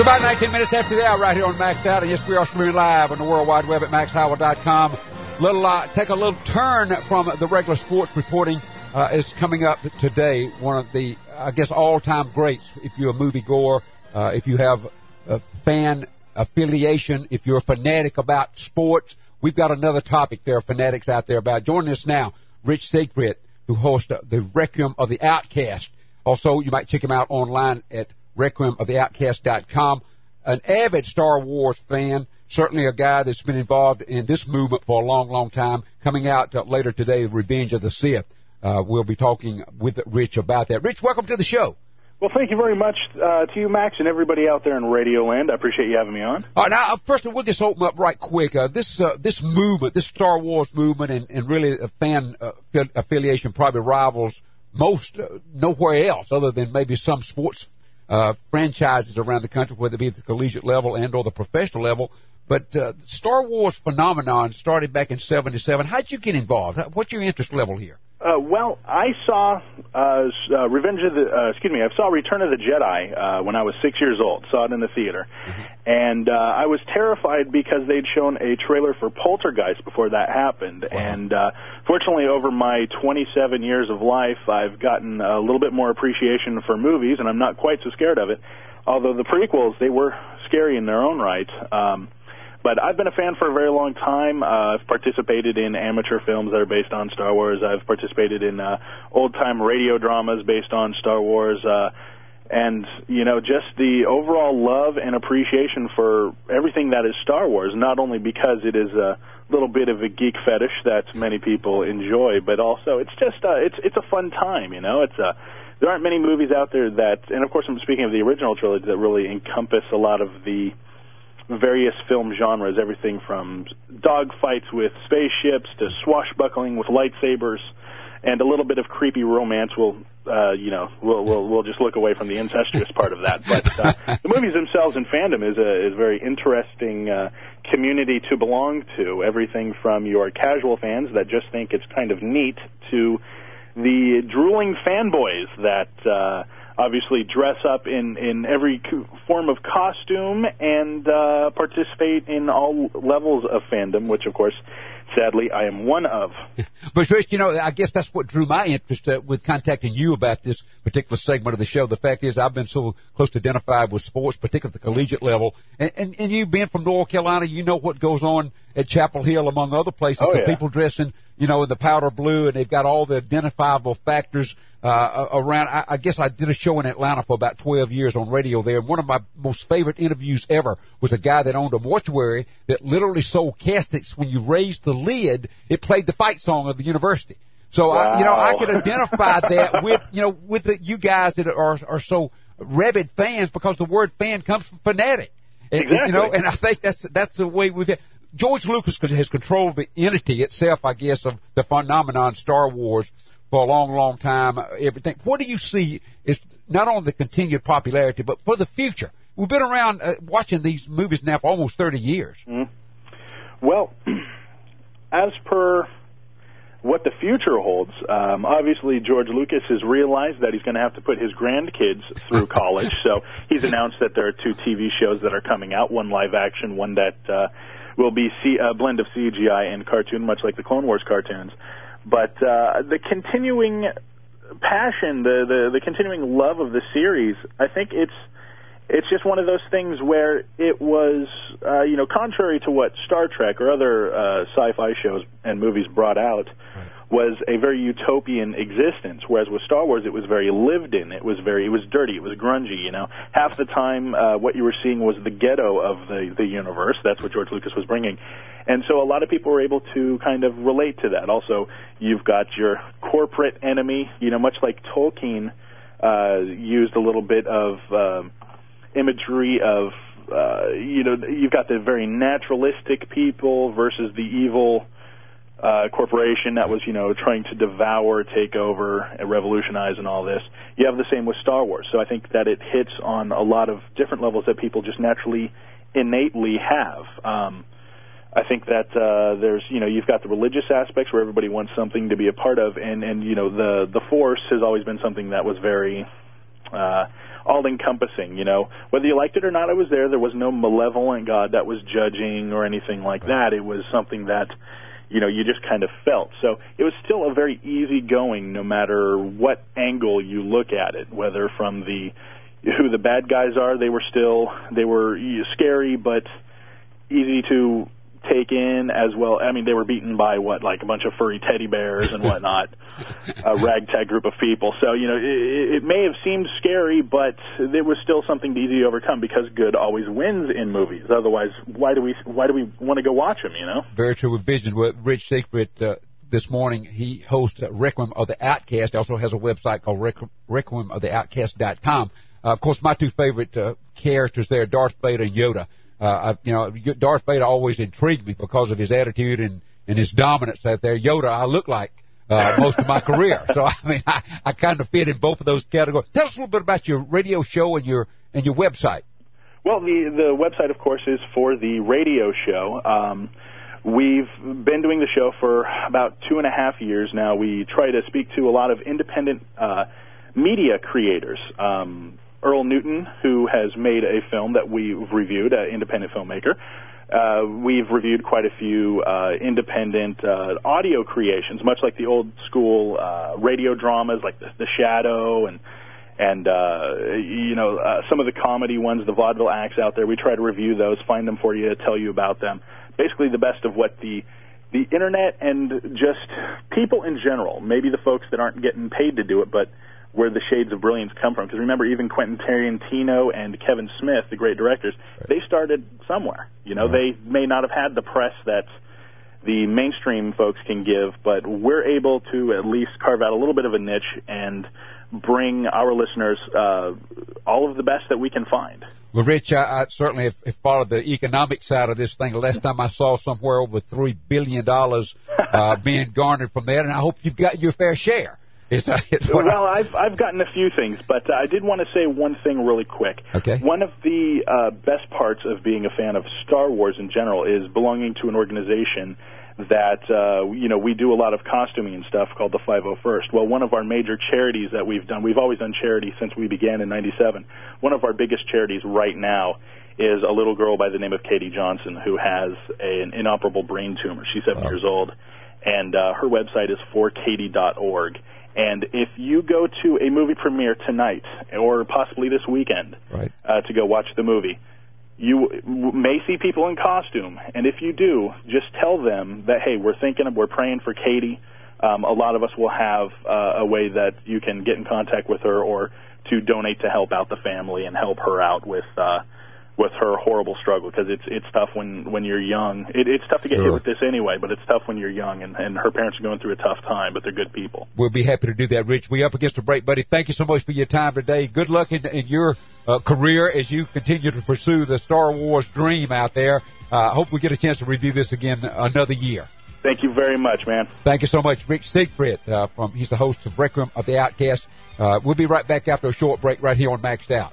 It's about 19 minutes after the hour right here on Maxed Out. And yes, we are streaming live on the World Wide Web at MaxHowell.com. Little, uh, take a little turn from the regular sports reporting. Uh, is coming up today. One of the, I guess, all-time greats. If you're a moviegoer, uh, if you have a fan affiliation, if you're a fanatic about sports, we've got another topic there, fanatics out there about. Joining us now, Rich Siegfried, who hosts the Requiem of the Outcast. Also, you might check him out online at requiemoftheoutcast.com. An avid Star Wars fan, certainly a guy that's been involved in this movement for a long, long time. Coming out uh, later today, Revenge of the Sith. Uh, we'll be talking with Rich about that. Rich, welcome to the show. Well, thank you very much uh, to you, Max, and everybody out there in Radio Land. I appreciate you having me on. All right, now, uh, first, we'll just open up right quick. Uh, this uh, this movement, this Star Wars movement, and, and really a fan uh, affiliation probably rivals most uh, nowhere else other than maybe some sports uh, franchises around the country, whether it be at the collegiate level and or the professional level. But uh, Star Wars phenomenon started back in '77. How'd you get involved? What's your interest level here? Uh, well, I saw uh, uh, Revenge of the, uh, excuse me, I saw Return of the Jedi uh, when I was six years old. Saw it in the theater, mm-hmm. And uh, I was terrified because they'd shown a trailer for Poltergeist before that happened. Wow. And uh, fortunately, over my 27 years of life, I've gotten a little bit more appreciation for movies, and I'm not quite so scared of it. Although the prequels, they were scary in their own right. Um, but I've been a fan for a very long time. Uh, I've participated in amateur films that are based on Star Wars. I've participated in uh, old time radio dramas based on Star Wars. Uh, and you know just the overall love and appreciation for everything that is Star Wars not only because it is a little bit of a geek fetish that many people enjoy but also it's just uh, it's it's a fun time you know? It's a there aren't many movies out there that and of course I'm speaking of the original trilogy that really encompass a lot of the various film genres, everything from dogfights with spaceships to swashbuckling with lightsabers, and a little bit of creepy romance. Will uh, you know? We'll, we'll we'll just look away from the incestuous part of that. But uh, the movies themselves and fandom is a is a very interesting uh, community to belong to. Everything from your casual fans that just think it's kind of neat to the drooling fanboys that. Uh, obviously dress up in in every form of costume and uh, participate in all levels of fandom, which of course sadly, I am one of. but Rich, you know, I guess that's what drew my interest uh, with contacting you about this particular segment of the show. The fact is, I've been so close to identified with sports, particularly at the collegiate level, and, and, and you being from North Carolina, you know what goes on at Chapel Hill, among other places. Oh, the yeah. people dressing, you know, in the powder blue, and they've got all the identifiable factors uh, around. I, I guess I did a show in Atlanta for about 12 years on radio there, and one of my most favorite interviews ever was a guy that owned a mortuary that literally sold caskets. When you raised the lid, it played the fight song of the university. So wow. I, you know, I could identify that with you know with the, you guys that are are so rabid fans because the word fan comes from fanatic. And, exactly. You know, and I think that's that's the way we've. George Lucas has controlled the entity itself, I guess, of the phenomenon Star Wars for a long, long time. Everything. What do you see is not only the continued popularity, but for the future? We've been around uh, watching these movies now for almost 30 years. Mm-hmm. Well, as per what the future holds, um, obviously George Lucas has realized that he's going to have to put his grandkids through college. so he's announced that there are two TV shows that are coming out, one live action, one that uh, will be C- a blend of CGI and cartoon, much like the Clone Wars cartoons. But uh, the continuing passion, the, the the continuing love of the series, I think it's it's just one of those things where it was, uh, you know, contrary to what Star Trek or other uh, sci-fi shows and movies brought out, right. Was a very utopian existence. Whereas with Star Wars, it was very lived in. It was very, it was dirty. It was grungy. You know, half the time, uh, what you were seeing was the ghetto of the the universe. That's what George Lucas was bringing, and so a lot of people were able to kind of relate to that. Also, you've got your corporate enemy. You know, much like Tolkien uh, used a little bit of. Um, imagery of uh, you know you've got the very naturalistic people versus the evil uh, corporation that was you know trying to devour, take over, and revolutionize, and all this. You have the same with Star Wars. So I think that it hits on a lot of different levels that people just naturally, innately have. Um, I think that uh, there's you know you've got the religious aspects where everybody wants something to be a part of, and and you know the the Force has always been something that was very Uh, all encompassing, you know. Whether you liked it or not, I was there. There was no malevolent God that was judging or anything like that. It was something that, you know, you just kind of felt. So it was still a very easy going no matter what angle you look at it, whether from the who the bad guys are, they were still they were scary but easy to take in as well. I mean, they were beaten by what, like a bunch of furry teddy bears and whatnot, a ragtag group of people. So you know, it, it may have seemed scary, but it was still something easy to overcome because good always wins in movies. Otherwise, why do we why do we want to go watch them? You know. Very true with Vision. With Rich Siegfried uh, this morning, he hosts Requiem of the Outcast. He also has a website called Requiem of the Outcast.com. Uh, of course, my two favorite uh, characters there, Darth Vader and Yoda. Uh, I, you know, Darth Vader always intrigued me because of his attitude and, and his dominance out there. Yoda, I look like uh, most of my career. So I mean, I, I kind of fit in both of those categories. Tell us a little bit about your radio show and your and your website. Well, the the website, of course, is for the radio show. Um, we've been doing the show for about two and a half years now. We try to speak to a lot of independent uh, media creators. Um, Earl Newton, who has made a film that we've reviewed, an independent filmmaker. Uh, we've reviewed quite a few uh, independent uh, audio creations, much like the old school uh, radio dramas like the, the Shadow and and uh, you know uh, some of the comedy ones, the vaudeville acts out there. We try to review those, find them for you, tell you about them. Basically, the best of what the the internet and just people in general, maybe the folks that aren't getting paid to do it, but where the shades of brilliance come from. Because remember, even Quentin Tarantino and Kevin Smith, the great directors, right. they started somewhere. You know, right. they may not have had the press that the mainstream folks can give, but we're able to at least carve out a little bit of a niche and bring our listeners uh, all of the best that we can find. Well, Rich, I, I certainly have, have, followed the economic side of this thing. The last time I saw somewhere over three billion dollars uh, being garnered from that, and I hope you've got your fair share. Is that, is well, I've I've gotten a few things, but I did want to say one thing really quick. Okay. One of the uh, best parts of being a fan of Star Wars in general is belonging to an organization that uh, you know we do a lot of costuming and stuff called the 501st. Well, one of our major charities that we've done, we've always done charity since we began in '97. One of our biggest charities right now is a little girl by the name of Katie Johnson who has a, an inoperable brain tumor. She's seven wow. years old, and uh, her website is forkatie.org and if you go to a movie premiere tonight or possibly this weekend right. uh, to go watch the movie, you may see people in costume. And if you do, just tell them that, hey, we're thinking, of we're praying for Katie. Um, a lot of us will have uh, a way that you can get in contact with her or to donate to help out the family and help her out with. Uh, with her horrible struggle because it's it's tough when when you're young. It, it's tough to get sure. hit with this anyway, but it's tough when you're young, and and her parents are going through a tough time, but they're good people. We'll be happy to do that, Rich. We up against a break, buddy. Thank you so much for your time today. Good luck in, in your uh, career as you continue to pursue the Star Wars dream out there. I uh, hope we get a chance to review this again another year. Thank you very much, man. Thank you so much, Rich Siegfried. Uh, from he's the host of Requiem of the Outcast. Uh, we'll be right back after a short break right here on Maxed Out.